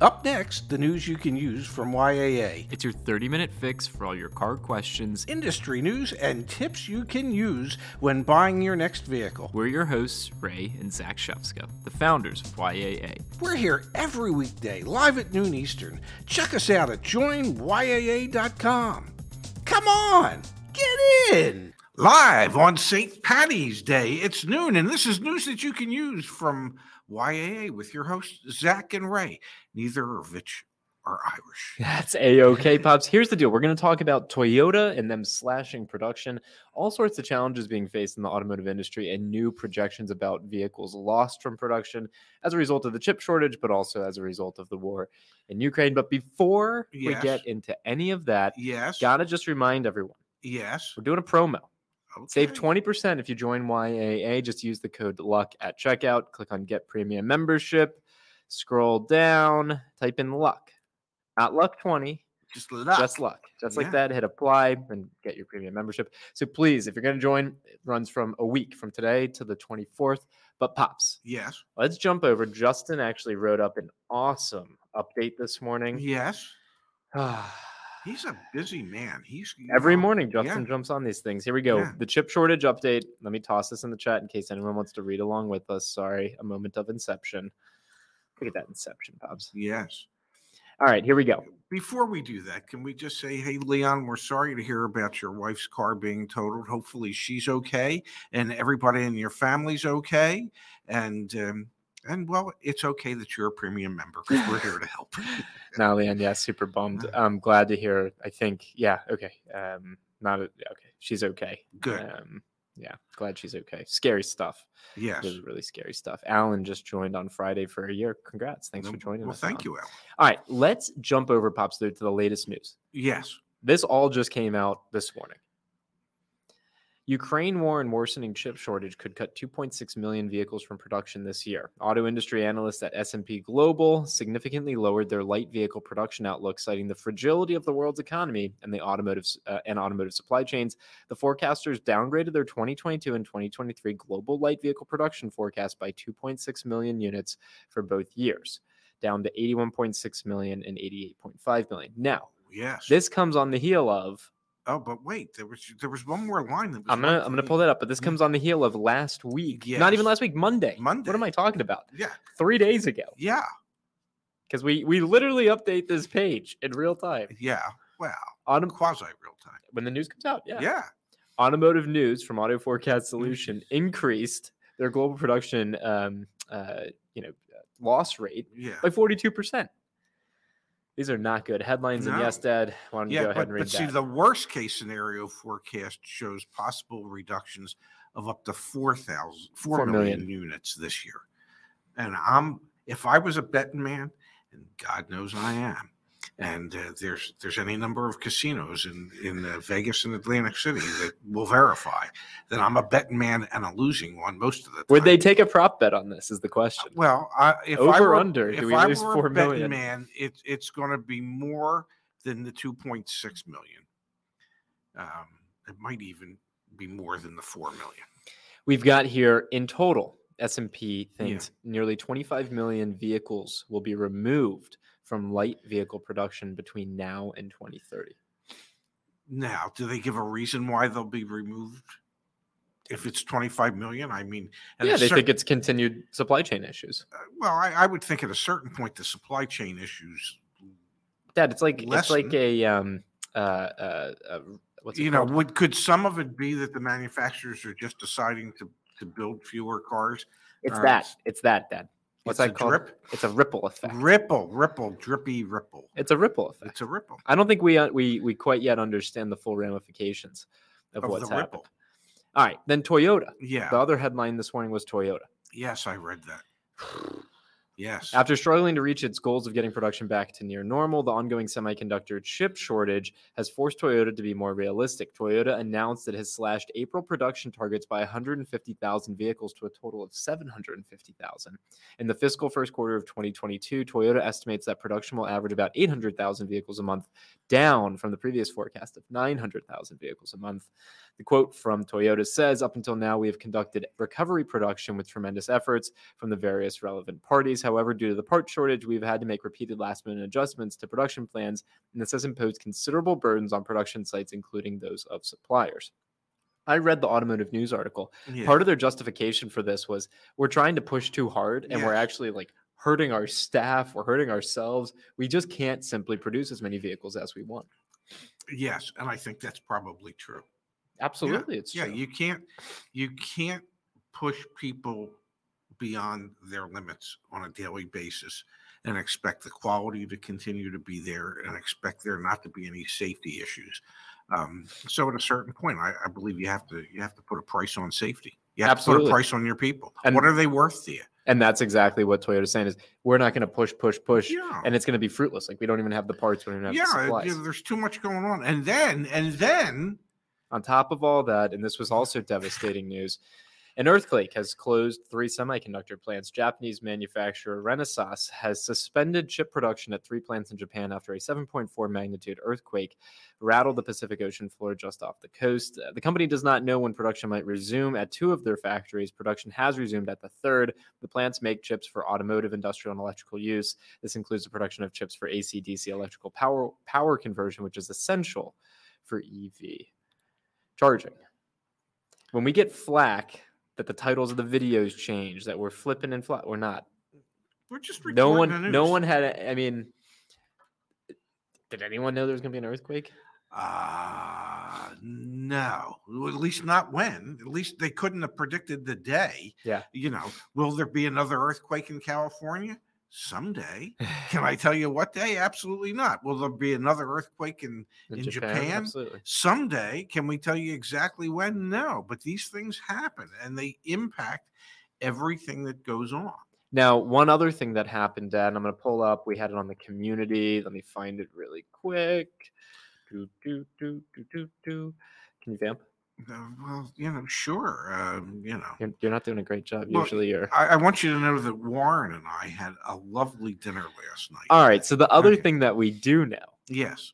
Up next, the news you can use from YAA. It's your 30 minute fix for all your car questions. Industry news and tips you can use when buying your next vehicle. We're your hosts, Ray and Zach Shefska, the founders of YAA. We're here every weekday, live at noon Eastern. Check us out at joinyaa.com. Come on, get in! Live on St. Patty's Day, it's noon, and this is news that you can use from YAA with your hosts, Zach and Ray. Neither of which are Irish. That's a okay, pops. Here's the deal: we're going to talk about Toyota and them slashing production, all sorts of challenges being faced in the automotive industry, and new projections about vehicles lost from production as a result of the chip shortage, but also as a result of the war in Ukraine. But before we get into any of that, Yes. gotta just remind everyone yes. we're doing a promo. Save 20% if you join YAA. Just use the code LUCK at checkout. Click on Get Premium Membership. Scroll down, type in LUCK. Not LUCK20, Just luck. just luck. Just Yeah. like that. Hit apply and get your premium membership. So please, if you're going to join, it runs from a week from today to the 24th. But pops, Yes. let's jump over. Justin actually wrote up an awesome update this morning. Yes. He's a busy man. He's Every know, morning, yeah. Justin jumps on these things. Here we go. Yeah. The chip shortage update. Let me toss this in the chat in case anyone wants to read along with us. Sorry, a moment of inception. Look at that inception, Pops. Yes. All right, here we go. Before we do that, can we just say, hey, Leon, we're sorry to hear about your wife's car being totaled. Hopefully she's okay and everybody in your family's okay. And, um, and well, it's okay that you're a premium member because we're here to help. Now, Leanne, yeah, super bummed. Uh. I'm glad to hear. I think, yeah, okay. Um, not a, okay. She's okay. Good. Um, yeah, glad she's okay. Scary stuff. Yes. Really, really scary stuff. Alan just joined on Friday for a year. Congrats. Thanks for joining Well, us. thank Alan. you, Alan. All right, let's jump over, Pops, though, to the latest news. Yes. This all just came out this morning. Ukraine war and worsening chip shortage could cut 2.6 million vehicles from production this year. Auto industry analysts at S&P Global significantly lowered their light vehicle production outlook, citing the fragility of the world's economy and the automotive uh, and automotive supply chains. The forecasters downgraded their 2022 and 2023 global light vehicle production forecast by 2.6 million units for both years, down to 81.6 million and 88.5 million. Now, Yes. this comes on the heel of oh, but wait, there was there was one more line that was I'm gonna I'm gonna pull that up, but this comes on the heel of last week. Not even last week, Monday. Monday. What am I talking about? Yeah. Three days ago. Yeah. Because we we literally update this page in real time. Yeah. Well, Autom- quasi real time. when the news comes out, yeah. Yeah. Automotive news from Auto Forecast Mm-hmm. Solution increased their global production um uh you know uh, loss rate Yeah. by 42%. These are not good headlines. And yes, Dad, why don't you Yeah, go ahead but, and read but see, the worst case scenario forecast shows possible reductions of up to 4,000, 4 Four million. million. units this year. And I'm, if I was a betting man, and God knows I am, and uh, there's there's any number of casinos in in uh, Vegas and Atlantic City that will verify that I'm a betting man and a losing one most of the time. Would they take a prop bet on this? Is the question. Well, I, if I Over, were, under, do if we I lose were four a betting million? man, it, it's going to be more than the 2.6 million. Um, it might even be more than the 4 million. We've got here in total, S&P thinks nearly 25 million vehicles will be removed from light vehicle production between now and 2030. Now, do they give a reason why they'll be removed? If it's 25 million, I mean, yeah, they cer- think it's continued supply chain issues. uh, well, I, I would think at a certain point the supply chain issues, Dad, it's like it's like a um uh uh, uh what's it you know, called? would could some of it be that the manufacturers are just deciding to to build fewer cars? It's that. It's that, Dad. What's It's that called? drip? It's a ripple effect. Ripple, ripple, drippy ripple. It's a ripple effect. It's a ripple. I don't think we uh, we we quite yet understand the full ramifications of, Of what's happened. ripple. All right, then Toyota. Yeah. The other headline this morning was Toyota. Yes, I read that. Yes. After struggling to reach its goals of getting production back to near normal, the ongoing semiconductor chip shortage has forced Toyota to be more realistic. Toyota announced that it has slashed April production targets by 150,000 vehicles to a total of 750,000. In the fiscal first quarter of 2022, Toyota estimates that production will average about 800,000 vehicles a month, down from the previous forecast of 900,000 vehicles a month. The quote from Toyota says Up until now, we have conducted recovery production with tremendous efforts from the various relevant parties. However, due to the part shortage, we've had to make repeated last minute adjustments to production plans, and this has imposed considerable burdens on production sites, including those of suppliers. I read the automotive news article. Yeah. Part of their justification for this was we're trying to push too hard and we're actually like hurting our staff, we're hurting ourselves. We just can't simply produce as many vehicles as we want. yes, and I think that's probably true. Absolutely, it's yeah true. you can't you can't push people beyond their limits on a daily basis and expect the quality to continue to be there and expect there not to be any safety issues um, so at a certain point I, I believe you have to you have to put a price on safety you have to Absolutely. put a price on your people And- what are they worth to you And that's exactly what Toyota's saying is we're not going to push, push, push, yeah and it's going to be fruitless. Like we don't even have the parts, we don't even have the yeah, supplies. you know, there's too much going on and then and then On top of all that, and this was also devastating news, an earthquake has closed three semiconductor plants. Japanese manufacturer Renesas has suspended chip production at three plants in Japan after a 7.4 magnitude earthquake rattled the Pacific Ocean floor just off the coast. Uh, The company does not know when production might resume at two of their factories. Production has resumed at the third. The plants make chips for automotive, industrial, and electrical use. This includes the production of chips for AC DC electrical power power conversion, which is essential for EV charging. When we get flack that the titles of the videos change, that we're flipping and flat, we're not. we're just No one, no one had. a- I mean, did anyone know there was going to be an earthquake? Uh no. Well, At least not when. At least they couldn't have predicted the day. Yeah. You know, will there be another earthquake in California? Someday. Can I tell you what day? Absolutely not. Will there be another earthquake in In Japan? absolutely. someday? Can we tell you exactly when? No. But these things happen and they impact everything that goes on. Now, one other thing that happened, Dad, and I'm going to pull up. We had it on the community. Let me find it really quick. Do do do do do do. Can you vamp? Uh, well, you know, sure. Um, you know. You're, you're not doing a great job. Well, Usually, you're. I, I want you to know that Warren and I had a lovely dinner last night. All right. So the other Okay. thing that we do know Yes.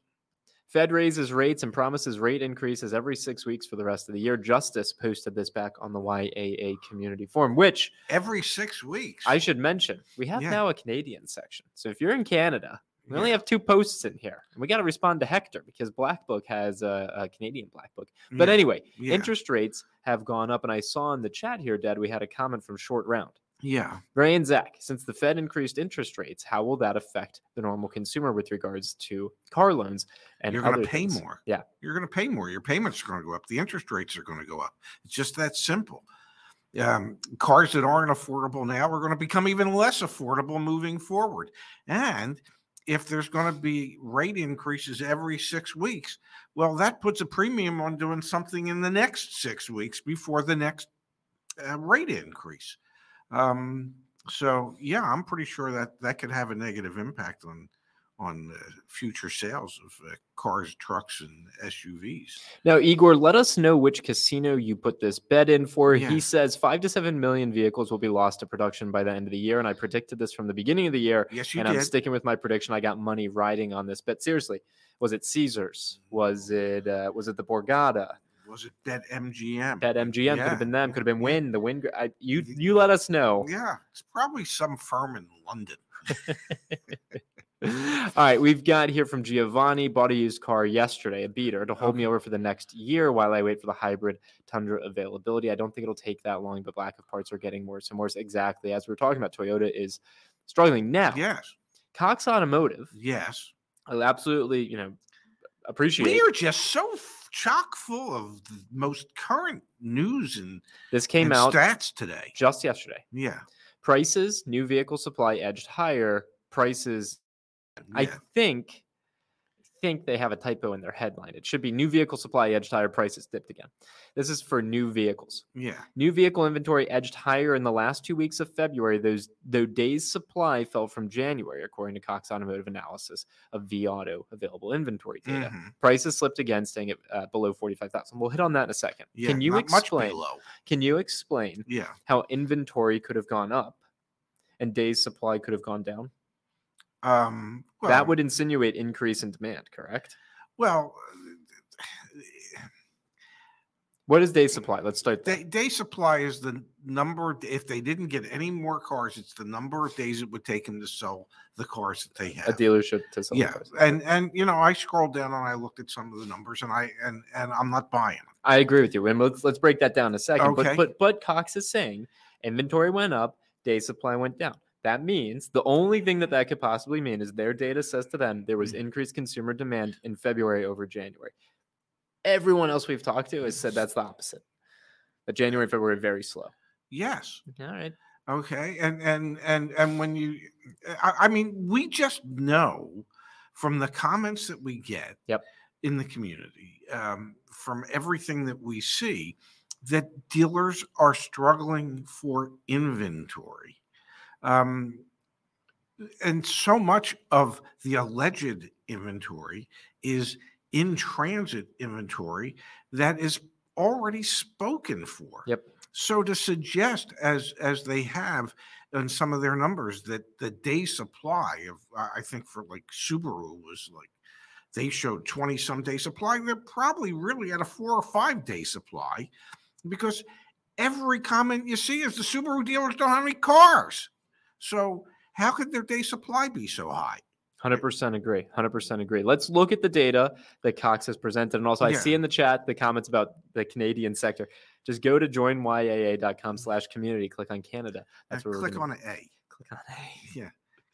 Fed raises rates and promises rate increases every six weeks for the rest of the year. Justin posted this back on the YAA community forum, which Every six weeks. I should mention. We have Yeah. now a Canadian section. So if you're in Canada, we only have two posts in here. And we got to respond to Hector because Black Book has a, a Canadian Black Book. But Yeah, anyway, yeah. interest rates have gone up. And I saw in the chat here, Dad, we had a comment from Short Round. Yeah. Ray and Zach, since the Fed increased interest rates, how will that affect the normal consumer with regards to car loans and You're going to pay things? more. Yeah. You're going to pay more. Your payments are going to go up. The interest rates are going to go up. It's just that simple. Um, cars that aren't affordable now are going to become even less affordable moving forward. And if there's going to be rate increases every six weeks, well, that puts a premium on doing something in the next six weeks before the next uh, rate increase. Um, so yeah, I'm pretty sure that that could have a negative impact on on uh, future sales of uh, cars, trucks, and SUVs. Now, Igor, let us know which casino you put this bet in for. Yeah. He says five to seven million vehicles will be lost to production by the end of the year. And I predicted this from the beginning of the year. Yes, you and I'm sticking with my prediction. I got money riding on this bet. Seriously, was it Caesars? Was it uh, was it the Borgata? Was it that MGM? That MGM could have been them. Could have been Wynn. The Wynn. I, you you let us know. Yeah, it's probably some firm in London. All right, we've got here from Giovanni. Bought a used car yesterday, a beater, to hold me over for the next year while I wait for the hybrid Tundra availability. I don't think it'll take that long, but lack of parts are getting worse and worse. Exactly as we were talking about, Toyota is struggling now. Yes, Cox Automotive, yes. I absolutely, you know, appreciate. We are just so chock full of the most current news and, This came and out stats today. just yesterday. Yeah, Prices, new vehicle supply edged higher. Prices I think think they have a typo in their headline. It should be new vehicle supply edged higher prices dipped again. This is for new vehicles. yeah. New vehicle inventory edged higher in the last two weeks of February. Those though days supply fell from January, according to Cox Automotive analysis of vAuto available inventory data. mhm. Prices slipped again, staying at uh, below forty five thousand. We'll hit on that in a second. Yeah, can you not much explain? below. Can you explain Yeah. how inventory could have gone up and days supply could have gone down? Um, well, that would insinuate increase in demand, correct? well. What is day supply? Let's start. Day, day supply is the number. If they didn't get any more cars, it's the number of days it would take them to sell the cars that they have. A dealership to sell Yeah, cars. and and you know, I scrolled down and I looked at some of the numbers, and I and and I'm not buying them. I agree with you. And let's let's break that down in a second. Okay. But but but Cox is saying inventory went up, day supply went down. That means the only thing that that could possibly mean is their data says to them there was Mm. increased consumer demand in February over January. Everyone else we've talked to has said that's the opposite. That January and February are very slow. Yes. All right. Okay. And and and and when you, I, I mean, we just know from the comments that we get. Yep. In the community, um, from everything that we see, that dealers are struggling for inventory. Um, and so much of the alleged inventory is in transit inventory that is already spoken for. Yep. So to suggest, as as they have in some of their numbers, that the day supply of I think for like Subaru was like they showed twenty some day supply. They're probably really at a four or five day supply because every comment you see is the Subaru dealers don't have any cars. So how could their day supply be so high? Hundred percent agree. Hundred percent agree. Let's look at the data that Cox has presented, and also I Yeah. see in the chat the comments about the Canadian sector. Just go to joinyaa.com/slash community. Click on Canada. That's Uh, where we're click gonna- on an A. Click on A. Yeah.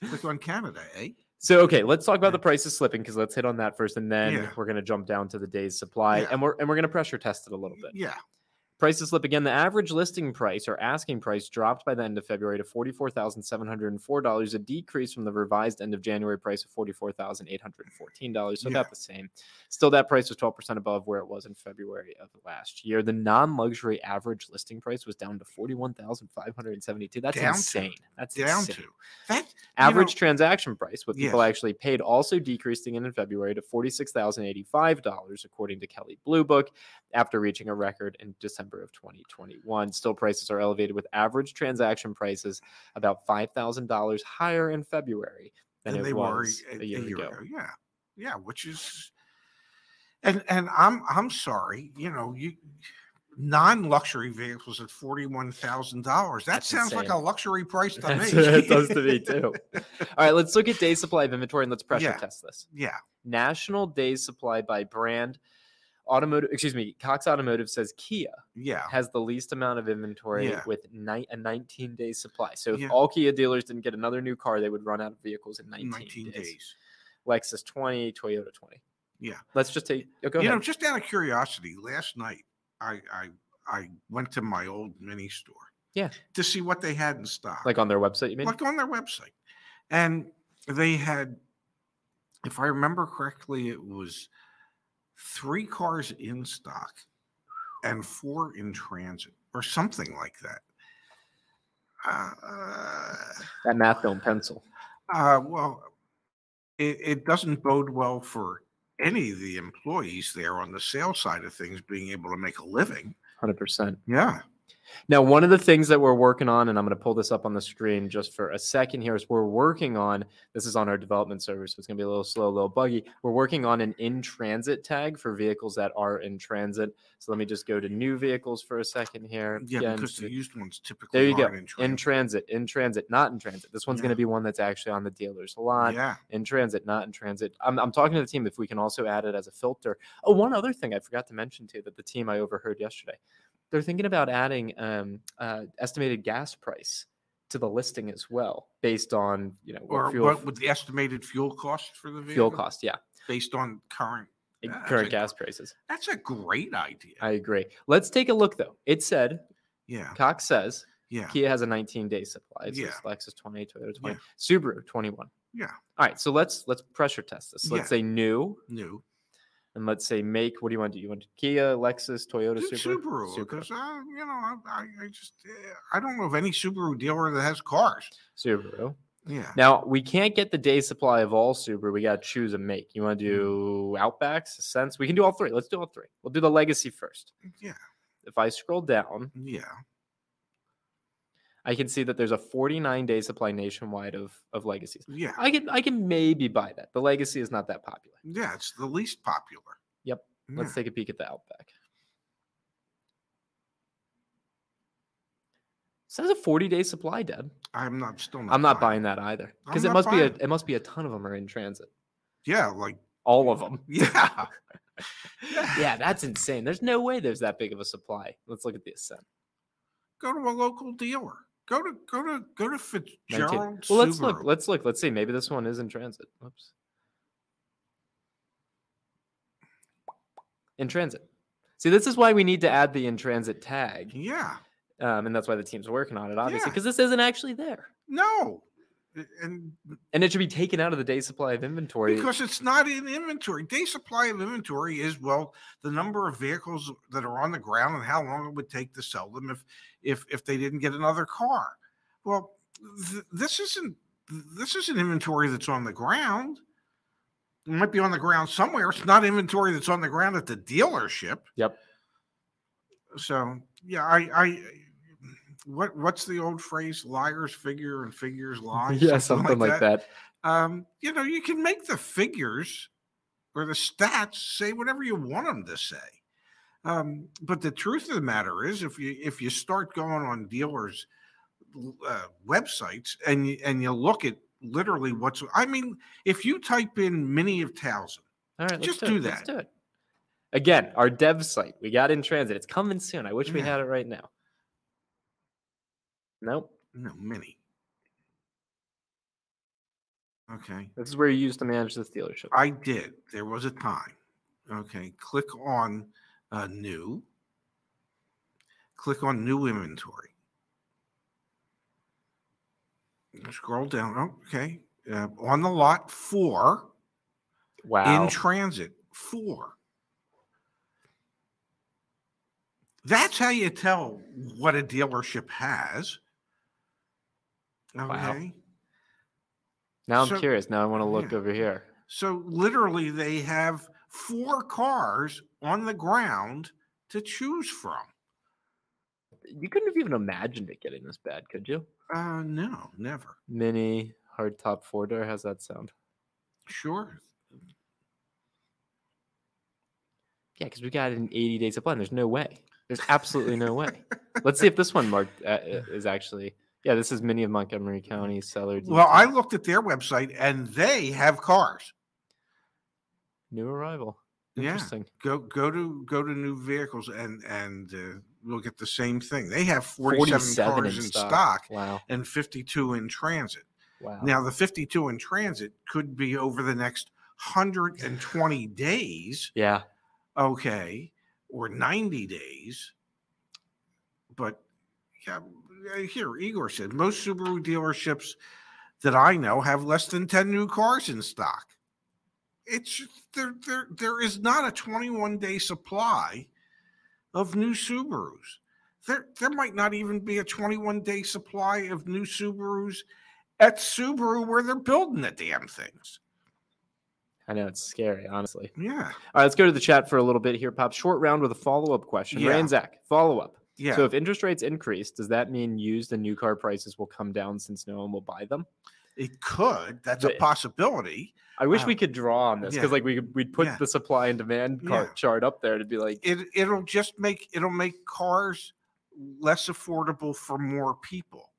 Click on Canada, eh? So okay, let's talk about the prices slipping because let's hit on that first, and then Yeah. we're gonna jump down to the day's supply, Yeah. and we're and we're gonna pressure test it a little bit. Yeah. Prices slip again. The average listing price or asking price dropped by the end of February to forty-four thousand seven hundred and four dollars, a decrease from the revised end of January price of forty-four thousand eight hundred and fourteen dollars. So Yeah. about the same. Still, that price was twelve percent above where it was in February of last year. The non-luxury average listing price was down to 41,572. That's Down to. insane. That's Down insane. to that. Average know, transaction price, what people Yes. actually paid, also decreased again in February to forty-six thousand eighty-five dollars, according to Kelley Blue Book, after reaching a record in December of 2021. Still, prices are elevated, with average transaction prices about five thousand dollars higher in February than than it they were was a, a year, ago. Yeah, yeah, which is, and and I'm I'm sorry, you know, you non-luxury vehicles at forty-one thousand dollars. That That's sounds like a luxury price to That's me. it does to me too. All right, let's look at day supply of inventory and let's pressure Yeah. test this. yeah, National days supply by brand. Automotive, excuse me, Cox Automotive says Kia yeah, has the least amount of inventory Yeah. with ni- a 19 day supply. So if Yeah. all Kia dealers didn't get another new car, they would run out of vehicles in 19, nineteen days. days. Lexus 20, Toyota 20. Yeah. Let's just take. Oh, go you ahead. know, just out of curiosity, last night I I I went to my old mini store. Yeah. To see what they had in stock. like on their website, you mean? like on their website. And they had, if I remember correctly, it was three cars in stock and four in transit or something like that. Uh, that math don't pencil. uh, well, it, it doesn't bode well for any of the employees there on the sales side of things being able to make a living. 100%. Yeah. Now, one of the things that we're working on, and I'm going to pull this up on the screen just for a second here, is we're working on this is on our development server, so it's going to be a little slow, a little buggy. We're working on an in transit tag for vehicles that are in transit. So let me just go to new vehicles for a second here. Yeah, Again, because the used ones typically there you go. aren't in In transit. transit, in transit, not in transit. This one's going to be one that's actually on the dealer's lot. Yeah. In transit, not in transit. I'm, I'm talking to the team if we can also add it as a filter. Oh, one other thing I forgot to mention too that the team I overheard yesterday. They're thinking about adding um, uh, estimated gas price to the listing as well, based on you know what Or fuel what would the estimated fuel cost for the vehicle? fuel cost. Yeah, based on current. Yeah, current a gas prices. That's a great idea. I agree. Let's take a look though. It said yeah, Cox says yeah, Kia has a 19 day supply. It says Yeah. Lexus 20, Toyota 20, Yeah. Subaru 21. yeah. All right, so let's let's pressure test this. Let's Yeah. say new, New and let's say make. What do you want to do? You want Kia, Lexus, Toyota, Subaru, Subaru because uh, you know I, I, I just uh, I don't know of any Subaru dealer that has cars. Subaru. Yeah, Now we can't get the day supply of all Subaru. We got to choose a make. You want to do Outbacks, Ascents? We can do all three. Let's do all three. We'll do the Legacy first. yeah, If I scroll down, yeah. I can see that there's a 49 day supply nationwide of of legacies. Yeah. I can I can maybe buy that. The legacy is not that popular. Yeah, it's the least popular. Yep. Let's take a peek at the Outback. Says a 40 day supply, Deb. I'm not still not I'm not buying buying that either because it must be a it must be a ton of them are in transit. Yeah, like All of them. yeah. yeah, that's insane. There's no way there's that big of a supply. Let's look at the Ascent. Go to a local dealer. Go to go to go to 19. Fitzgerald. Well, let's look. Let's look. Let's see. Maybe this one is in transit. Whoops. In transit. See, this is why we need to add the in transit tag, Yeah. um, and that's why the team's working on it, obviously, Yeah. because this isn't actually there, No. And and it should be taken out of the day supply of inventory. because it's not in inventory. Day supply of inventory is well the number of vehicles that are on the ground and how long it would take to sell them if if if they didn't get another car. Well, th- this isn't this isn't inventory that's on the ground. It might be on the ground somewhere. It's not inventory that's on the ground at the dealership. Yep. So yeah, I I what what's the old phrase? Liars figure and figures lie. yeah, something like that. Um, you know, you can make the figures or the stats say whatever you want them to say. Um, but the truth of the matter is, if you if you start going on dealers' uh, websites and you, and you look at literally what's, I mean, if you type in Mini of Towson, All right, let's Just do, do that. do it. Again, our dev site. We got in transit. It's coming soon. I wish we had it right now. Nope. no Mini. Okay, This is where you used to manage this dealership. I did. There was a time. Okay, click on uh, new. Click on new inventory. Scroll down. Okay, uh, on the lot four Wow. in transit four. That's how you tell what a dealership has. Okay. now I'm so- curious. Now I want to look yeah. over here. So literally, they have four cars on the ground to choose from. You couldn't have even imagined it getting this bad, could you? Uh, no, never. Mini hardtop four door. How's that sound? Sure. Yeah, because we got an 80 day supply. And there's no way. There's absolutely no way. Let's see if this one marked uh, uh, is actually. Yeah, this is Mini of Montgomery County seller. Well, I looked at their website and they have cars. new arrival. Yeah. Interesting. Go go to go to new vehicles and and uh, we'll get the same thing. They have 47, 47 cars in stock. stock Wow. and 52 in transit. Wow. Now, the 52 in transit could be over the next 120 days. yeah. okay, or 90 days. But yeah, here, Igor said most Subaru dealerships that I know have less than 10 new cars in stock. It's there, there, there is not a 21 day supply of new Subarus. There, there might not even be a 21 day supply of new Subarus at Subaru where they're building the damn things. I know it's scary, honestly. Yeah. All right, let's go to the chat for a little bit here, Pop. Short round with a follow up question. Yeah. Ray Zach, follow up. Yeah. So if interest rates increase, does that mean used and new car prices will come down since no one will buy them? it could. That's a possibility. I wish we could draw on this because Yeah. like we could, we'd put Yeah. the supply and demand Yeah. chart up there to be like, it it'll just make it'll make cars less affordable for more people.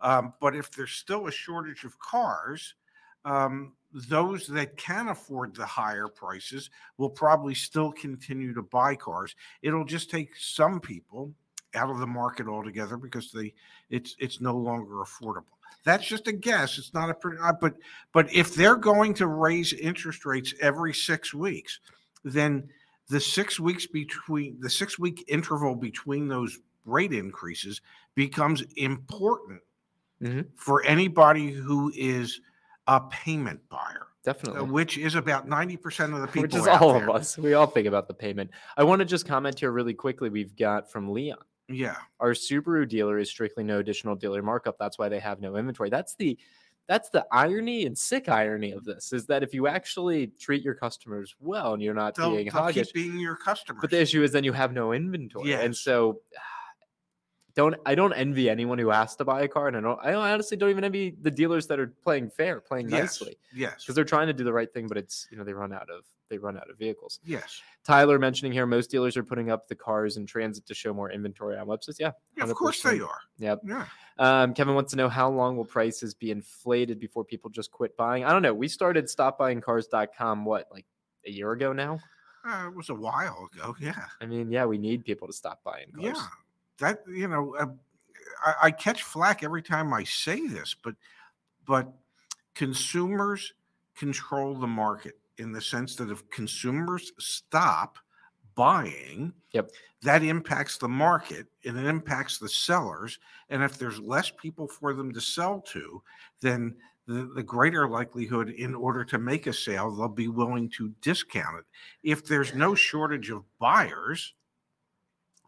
Um, but if there's still a shortage of cars, um, those that can afford the higher prices will probably still continue to buy cars. It'll just take some people out of the market altogether because they it's it's no longer affordable. That's just a guess. It's not a pretty, uh, but but if they're going to raise interest rates every six weeks, then the six weeks between the six week interval between those rate increases becomes important Mhm. for anybody who is a payment buyer, definitely. which is about 90% of the people. Which is all there. of us. We all think about the payment. I want to just comment here really quickly. We've got from Leon. Yeah. Our Subaru dealer is strictly no additional dealer markup. That's why they have no inventory. That's the that's the irony and sick irony of this is that if you actually treat your customers well and you're not They'll, being they'll hoggish, being your customers. but the issue is then you have no inventory. And so don't I don't envy anyone who has to buy a car, and I don't I honestly don't even envy the dealers that are playing fair, playing Yes. nicely Yes. because they're trying to do the right thing, but it's you know they run out of they run out of vehicles. Yes. Tyler mentioning here, most dealers are putting up the cars in transit to show more inventory on websites. Yeah, Yeah, of course they are. Yep. Yeah. Um, Kevin wants to know how long will prices be inflated before people just quit buying? I don't know. We started stopbuyingcars.com what like a year ago now. Uh, it was a while ago. Yeah. I mean, yeah, we need people to stop buying cars. Yeah. That you know, uh, I, I catch flack every time I say this, but but consumers control the market in the sense that if consumers stop buying, Yep. that impacts the market and it impacts the sellers. And if there's less people for them to sell to, then the, the greater likelihood in order to make a sale, they'll be willing to discount it. If there's no shortage of buyers,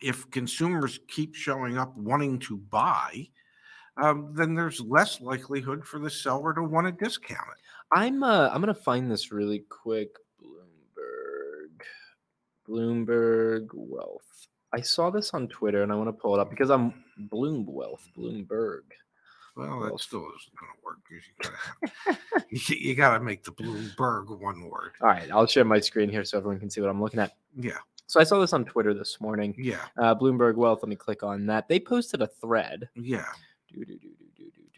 if consumers keep showing up wanting to buy, um, then there's less likelihood for the seller to want to discount it. I'm uh, I'm gonna find this really quick. Bloomberg, Bloomberg Wealth. I saw this on Twitter, and I want to pull it up because I'm Bloom Wealth, Bloomberg. Well, that still isn't going to work. You gotta, you, you gotta make the Bloomberg one word. All right, I'll share my screen here so everyone can see what I'm looking at. Yeah, So I saw this on Twitter this morning. yeah, Uh, Bloomberg Wealth. Let me click on that. They posted a thread. yeah.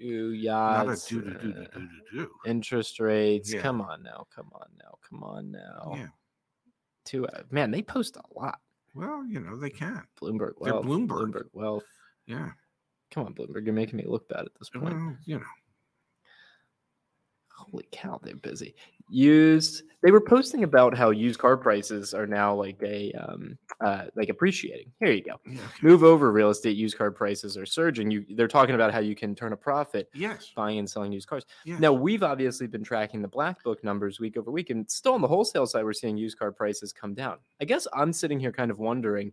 Yachts. do do do do uh, do do. Interest rates. Yeah. Come on now. Come on now. Come on now. Yeah. Two. uh, Man, they post a lot. Well, you know they can. Bloomberg They're Wealth. Bloomberg. Bloomberg Wealth. Yeah. Come on, Bloomberg. You're making me look bad at this point. Well, you know. Holy cow, they're busy. Used. They were posting about how used car prices are now like a um uh like appreciating. Here you go. Yeah. Move over real estate used car prices are surging. You they're talking about how you can turn a profit Yes. buying and selling used cars. yes. Now we've obviously been tracking the black book numbers week over week, and still on the wholesale side, we're seeing used car prices come down. I guess I'm sitting here kind of wondering,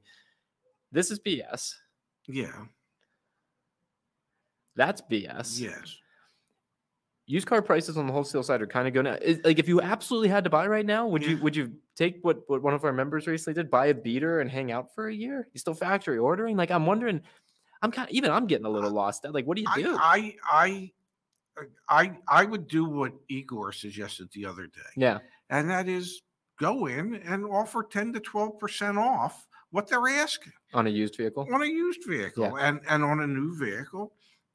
this is BS. Yeah. That's BS. Yes. Used car prices on the wholesale side are kind of going to like if you absolutely had to buy right now would you would you take what what one of our members recently did buy a beater and hang out for a year? You still factory ordering? Like i'm wondering i'm kind of even i'm getting a little lost like what do you do? I, I, I, I, I would do what Igor suggested the other day, yeah. and that is go in and offer 10 to 12% off what they're asking. On a used vehicle? On a used vehicle and, and on a new vehicle,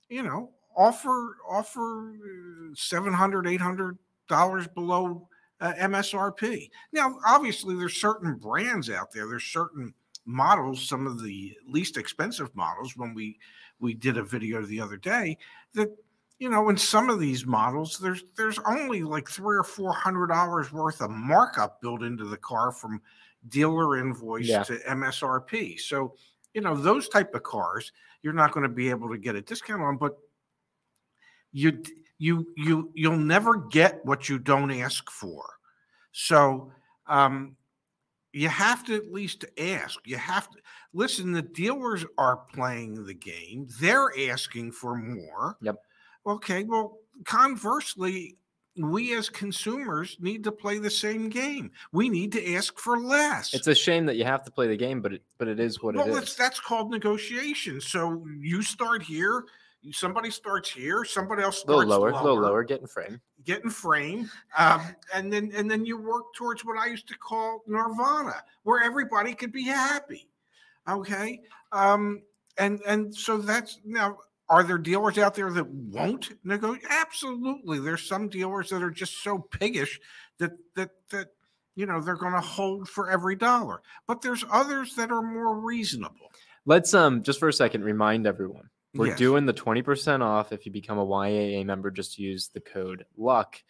you know, offer, offer uh, 700, 800 dollars below uh, MSRP. Now, obviously there's certain brands out there. There's certain models, some of the least expensive models when we, we did a video the other day that you know, in some of these models, there's there's only like three or four hundred dollars worth of markup built into the car from dealer invoice Yeah. to MSRP. So, you know, those type of cars, you're not going to be able to get a discount on, but you you you you'll never get what you don't ask for. So, um, you have to at least ask. You have to listen. The dealers are playing the game. They're asking for more. Yep. Okay. Well, conversely, we as consumers need to play the same game. We need to ask for less. it's a shame that you have to play the game but it but it is what it is. well, it that's called negotiation. So you start here. You- Somebody starts here. Somebody else a starts little lower a little lower getting frame getting framed, um, and then and then you work towards what I used to call nirvana, where everybody could be happy. Okay, um, and and so that's now. Are there dealers out there that won't negotiate? Absolutely. There's some dealers that are just so piggish that that that you know they're going to hold for every dollar. But there's others that are more reasonable. let's um just for a second remind everyone we're Yes. doing the 20% off if you become a yaa member just use the code luck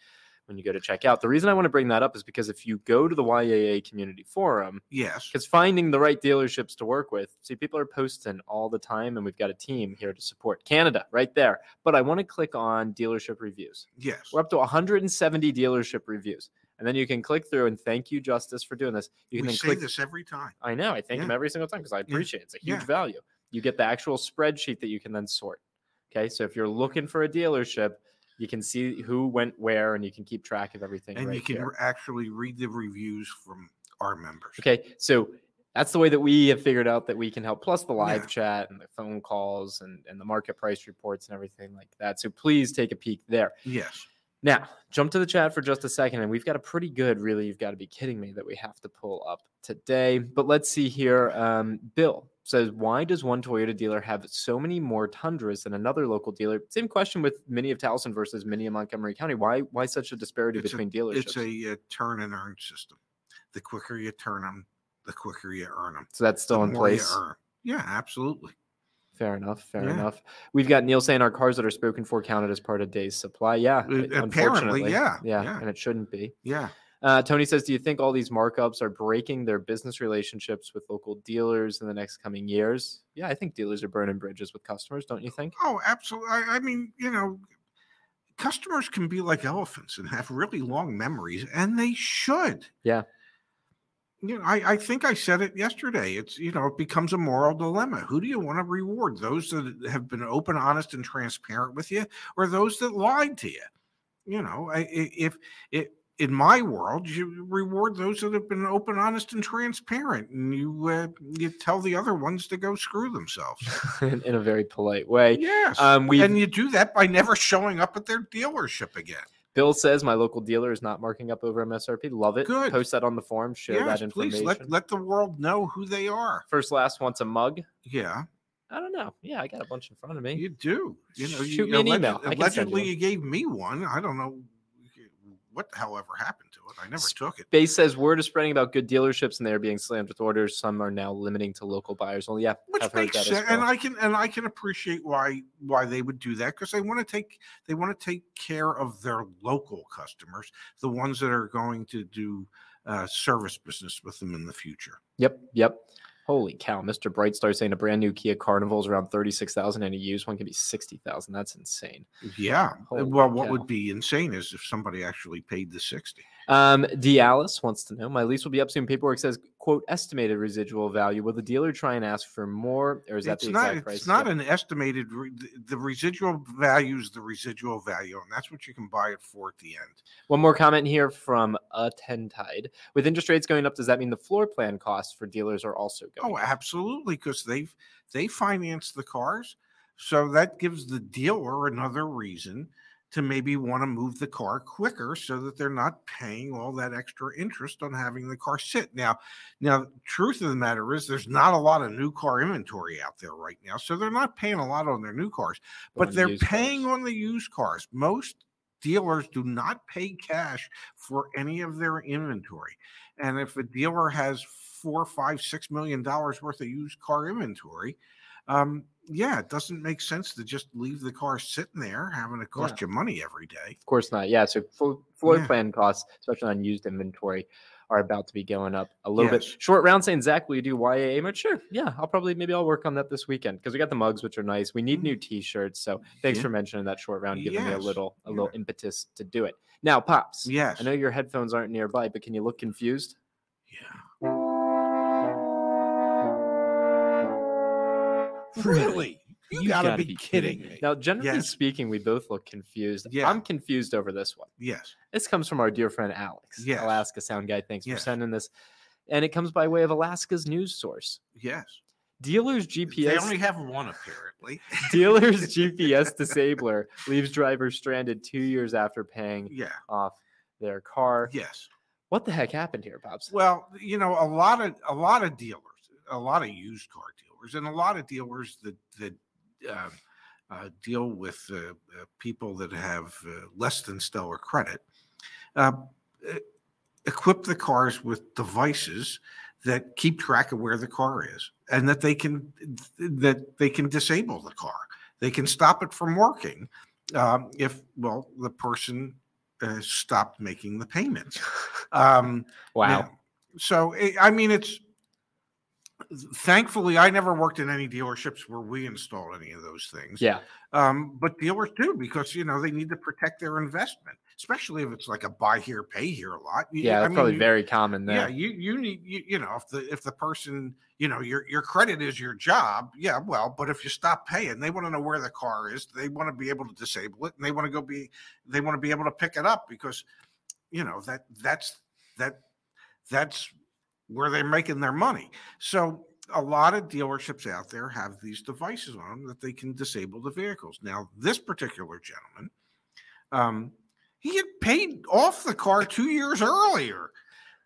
when you go to check out the reason i want to bring that up is because if you go to the yaa community forum Yes. because finding the right dealerships to work with see people are posting all the time and we've got a team here to support canada right there but i want to click on dealership reviews Yes. we're up to 170 dealership reviews and then you can click through and thank you Justin for doing this you can We say click this every time. i know i thank him every single time because i appreciate it it's a huge Yeah. value you get the actual spreadsheet that you can then sort okay so if you're looking for a dealership you can see who went where and you can keep track of everything And right you can here. actually read the reviews from our members. Okay, so that's the way that we have figured out that we can help plus the live Yeah. chat and the phone calls and, and the market price reports and everything like that so please take a peek there Yes. Now jump to the chat for just a second and we've got a pretty good really you've got to be kidding me that we have to pull up today but let's see here um, bill says why does one toyota dealer have so many more tundras than another local dealer same question with Mini of Towson versus Mini of Montgomery County why why such a disparity It's a- between dealerships It's a uh, turn and earn system. The quicker you turn them, the quicker you earn them. so that's still in place Yeah, absolutely. Fair enough. Fair Yeah. enough. We've got Neil saying our cars that are spoken for counted as part of day's supply. Yeah. It- apparently, unfortunately. yeah, Yeah. yeah. And it shouldn't be. Yeah. Uh, Tony says, Do you think all these markups are breaking their business relationships with local dealers in the next coming years? Yeah, I think dealers are burning bridges with customers, don't you think? Oh, absolutely. I, I mean, you know, customers can be like elephants and have really long memories, and they should. Yeah. You know, I, I think I said it yesterday. It's, you know, it becomes a moral dilemma. Who do you want to reward? Those that have been open, honest, and transparent with you, or those that lied to you? You know, I- if it, in my world, you reward those that have been open, honest, and transparent, and you uh, you tell the other ones to go screw themselves. in, in a very polite way. Yes. Um, and you do that by never showing up at their dealership again. Bill says my local dealer is not marking up over MSRP. Love it. Good. Post that on the forum. Share yes, that information. please let, let the world know who they are. First last wants a mug. Yeah, I don't know. Yeah, I got a bunch in front of me. you do. You know, Shoot you, me an alleged- email. I can send you Allegedly, you gave me one. I don't know what however, happened it. I never took it. Base says word is spreading about good dealerships and they're being slammed with orders. Some are now limiting to local buyers. Well, yeah, Which I've heard makes sense, and. I can and I can appreciate why why they would do that because they want to take they want to take care of their local customers, the ones that are going to do uh, service business with them in the future. Yep, yep. Holy cow, Mr. Bright Brightstar saying a brand new Kia Carnival is around thirty six thousand and a used one can be sixty thousand. That's insane. Yeah. Holy well, what cow. would be insane is if somebody actually paid the 60. Um, D. Alice wants to know. My lease will be up soon. Paperwork says, "quote estimated residual value." Will the dealer try and ask for more, or is that it's the not exact price? it's not an estimated re- the- residual value is the residual value and that's what you can buy it for at the end. One more comment here from uh, a ten tide. With interest rates going up, does that mean the floor plan costs for dealers are also going? Oh, up? absolutely because they've they finance the cars. So that gives the dealer another reason to maybe want to move the car quicker so that they're not paying all that extra interest on having the car sit. Now, now truth of the matter is there's not a lot of new car inventory out there right now. So they're not paying a lot on their new cars, but they're used cars. paying on the used cars. Most dealers do not pay cash for any of their inventory. And if a dealer has four, five, six million dollars worth of used car inventory, um, yeah, it doesn't make sense to just leave the car sitting there having it cost you money every day. Of course not. Yeah. So full floor Yeah. plan costs, especially on used inventory, are about to be going up a little Yes. bit. Short round saying, Zach, will you do YAA merch? Sure. Yeah. I'll probably, maybe I'll work on that this weekend because we got the mugs, which are nice. We need Mm. new t shirts. So thanks Yeah. for mentioning that short round, giving me a little, a Yeah. little impetus to do it. Now, Pops. Yes. I know your headphones aren't nearby, but can you look confused? Yeah. Really? You You've gotta, gotta be, kidding me. Now, generally Yes. speaking, we both look confused. Yeah. I'm confused over this one. Yes. This comes from our dear friend Alex, Yes. Alaska Sound Guy. Thanks Yes. for sending this. And it comes by way of Alaska's news source. Yes. Dealer's GPS. They only have one apparently. dealer's GPS disabler leaves drivers stranded two years after paying yeah. off their car. Yes. What the heck happened here, Pops? Well, you know, a lot of a lot of dealers, a lot of used car dealers, and a lot of dealers that that um, uh, deal with uh, uh, people that have uh, less than stellar credit, uh, uh, equip the cars with devices that keep track of where the car is, and that they can that they can disable the car. They can stop it from working um, if well the person uh, stopped making the payments. Um, Wow. yeah. So eh, I mean, it's thankfully I never worked in any dealerships where we installed any of those things. Yeah. Um, but dealers do because you know they need to protect their investment, especially if it's like a buy here, pay here a lot. You- Yeah. I That's probably you- very common there. Yeah, you you need you, you know if the if the person you know your your credit is your job, yeah, well, but if you stop paying, they want to know where the car is. They want to be able to disable it, and they want to go be they want to be able to pick it up because you know that that's that that's where they're making their money. So a lot of dealerships out there have these devices on them that they can disable the vehicles. Now, this particular gentleman, um, he had paid off the car two years earlier,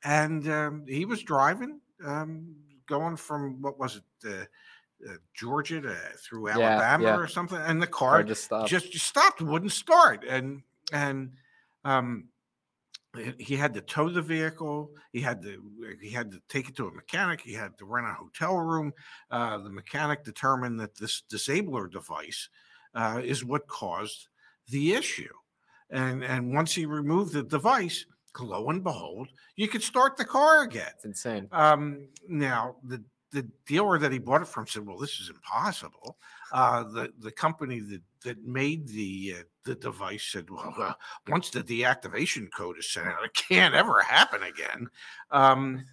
and um, he was driving, um, going from what was it, uh, uh, Georgia to through Alabama yeah. or something, and the car Hard to stop. just just stopped, wouldn't start, and and um, he- had to tow the vehicle. He had to he had to take it to a mechanic. He had to rent a hotel room. Uh, the mechanic determined that this disabler device uh, is what caused the issue, and and once he removed the device, lo and behold, you could start the car again. it's insane. Um, now the the dealer that he bought it from said, "Well, this is impossible." Uh, the the company that that made the uh, the device said, "Well, uh, once the deactivation code is sent out, it can't ever happen again." Um,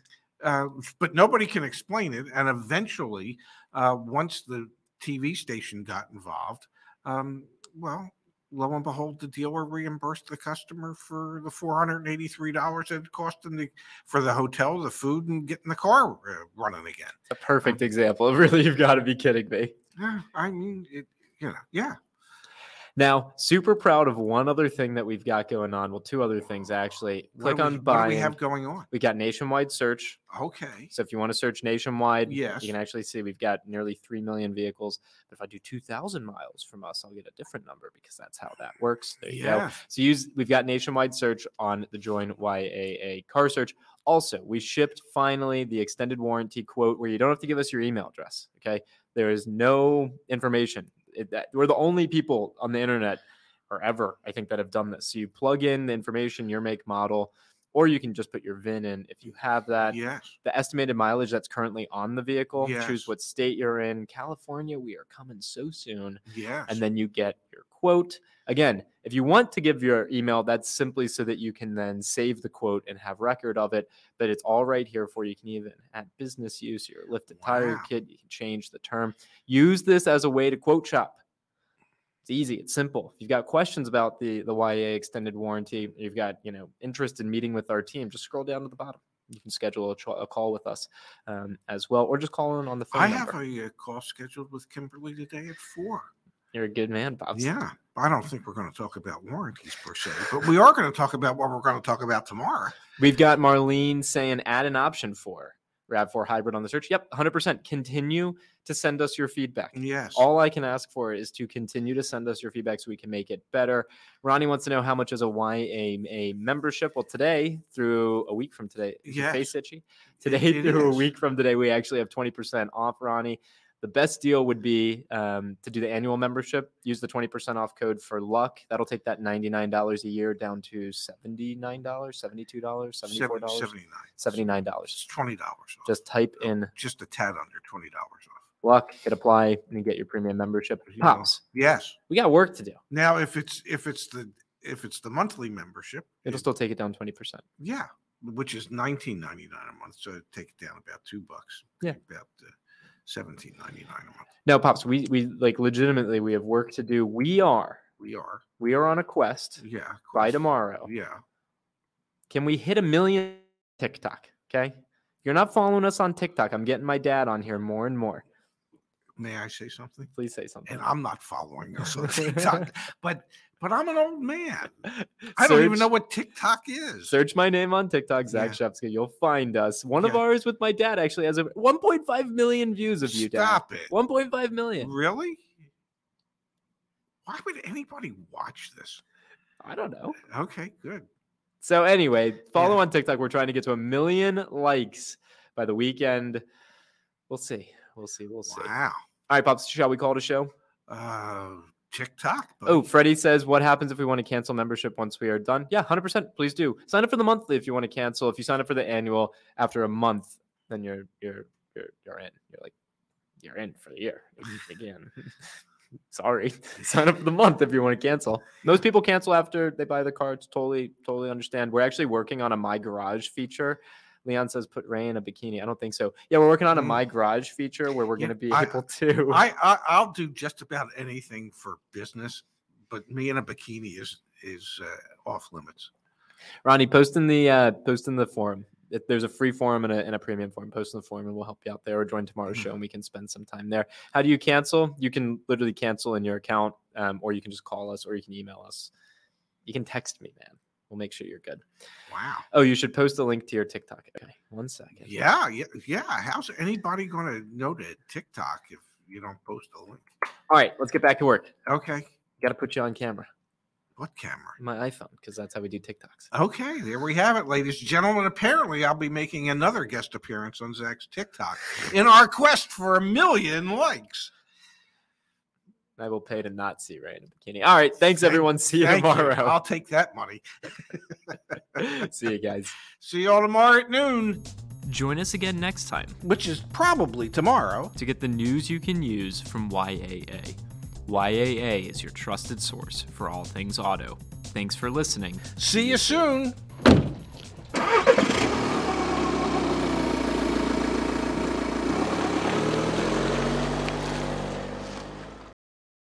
uh, but nobody can explain it, and eventually, uh, once the TV station got involved, um, well. Lo and behold, the dealer reimbursed the customer for the four hundred and eighty-three dollars it cost them to for the hotel, the food, and getting the car uh, running again. A perfect example really, you've got to be kidding me. Yeah, I mean, it, you know, yeah, Now, super proud of one other thing that we've got going on. Well, two other things actually. What Click we- on buy. What do we have going on? we got nationwide search. Okay. So if you want to search nationwide, Yes. you can actually see we've got nearly 3 million vehicles. But if I do 2,000 miles from us, I'll get a different number because that's how that works. There you go. Yeah. So use we've got nationwide search on the Join YAA car search. Also, we shipped finally the extended warranty quote where you don't have to give us your email address. Okay, there is no information. It, that, we're the only people on the internet or ever I think that have done this. So you plug in the information, your make, model, or you can just put your VIN in if you have that Yes. the estimated mileage that's currently on the vehicle. Yes. Choose what state you're in. California, we are coming so soon. Yes. And then you get your quote. Again, if you want to give your email, that's simply so that you can then save the quote and have record of it. But it's all right here for you. You can even add business use, your lifted tire Wow. kit. You can change the term. Use this as a way to quote shop. It's easy. It's simple. If you've got questions about the the YA extended warranty, you've got you know interest in meeting with our team, just scroll down to the bottom. You can schedule a, tr- a call with us um, as well, or just call in on the phone. I number. have a uh, call scheduled with Kimberly today at four. You're a good man, Bob. Yeah. I don't think we're going to talk about warranties per se, but we are going to talk about what we're going to talk about tomorrow. We've got Marlene saying add an option for RAV4 hybrid on the search. Yep, 100%. Continue to send us your feedback. Yes. All I can ask for is to continue to send us your feedback so we can make it better. Ronnie wants to know how much is a YAA membership. Well, today, through a week from today, Yes. face itchy? Today, it through is. a week from today, we actually have 20% off, Ronnie. The best deal would be um, to do the annual membership. Use the 20% off code for luck. That'll take that $99 a year down to $79, $72, $74, Seven- 79. $79. It's $20 off. Just type in just a tad under $20 off. luck, hit apply, and you get your premium membership. You know, Pops, Yes. we got work to do. Now, if it's if it's the if it's the monthly membership, It'll it- still take it down 20%. yeah, which is nineteen ninety nine a month. So take it down about two bucks. Yeah. about uh, seventeen ninety nine a month. No, Pops, we, we like legitimately, we have work to do. We are, We are, we are on a quest yeah. of by tomorrow. Yeah, Can we hit a million TikTok? Okay. You're not following us on TikTok. I'm getting my dad on here more and more. May I say something? Please say something. And I'm not following us on TikTok, but but I'm an old man. I don't even know what TikTok is. Search my name on TikTok, Zach Yeah. Shefska. You'll find us. One of ours with my dad actually has a 1.5 million views of you, Dad. Stop it. 1.5 million. Really? Why would anybody watch this? I don't know. Okay, good. So anyway, follow Yeah. on TikTok. We're trying to get to a million likes by the weekend. We'll see. We'll see. We'll see. Wow. All right, pops. Shall we call it a show? Uh, TikTok. Oh, buddy. Freddie says, "What happens if we want to cancel membership once we are done?" Yeah, hundred percent. Please do sign up for the monthly if you want to cancel. If you sign up for the annual after a month, then you're you're you're you're in. You're like you're in for the year again. Sorry, sign up for the month if you want to cancel. Most people cancel after they buy the cards. Totally, totally understand. We're actually working on a My Garage feature. Leon says, "Put Ray in a bikini." I don't think so. Yeah, we're working on a Mm. My Garage feature where we're Yeah, going to be I- able to. I, I I'll do just about anything for business, but me in a bikini is is uh, off limits. Ronnie, post in the uh, post in the forum. if there's a free forum and a, and a premium forum, post in the forum and we'll help you out there or join tomorrow's Mm-hmm. show and we can spend some time there. How do you cancel? You can literally cancel in your account um, or you can just call us or you can email us. You can text me, man. We'll make sure you're good. Wow. Oh, you should post a link to your TikTok. Okay, one second. Yeah, yeah, yeah. How's anybody going to know to TikTok if you don't post a link? All right, let's get back to work. Okay. Got to put you on camera. What camera? My iPhone, because that's how we do TikToks. Okay, there we have it, ladies and gentlemen. Apparently, I'll be making another guest appearance on Zach's TikTok in our quest for a million likes. I will pay to not see Ray in a bikini. All right, thanks Thank- everyone. See you Thank you. tomorrow. I'll take that money. see you guys. See you all tomorrow at noon, Join us again next time which is probably tomorrow. to get the news you can use from YAA. YAA is your trusted source for all things auto. Thanks for listening. See you soon.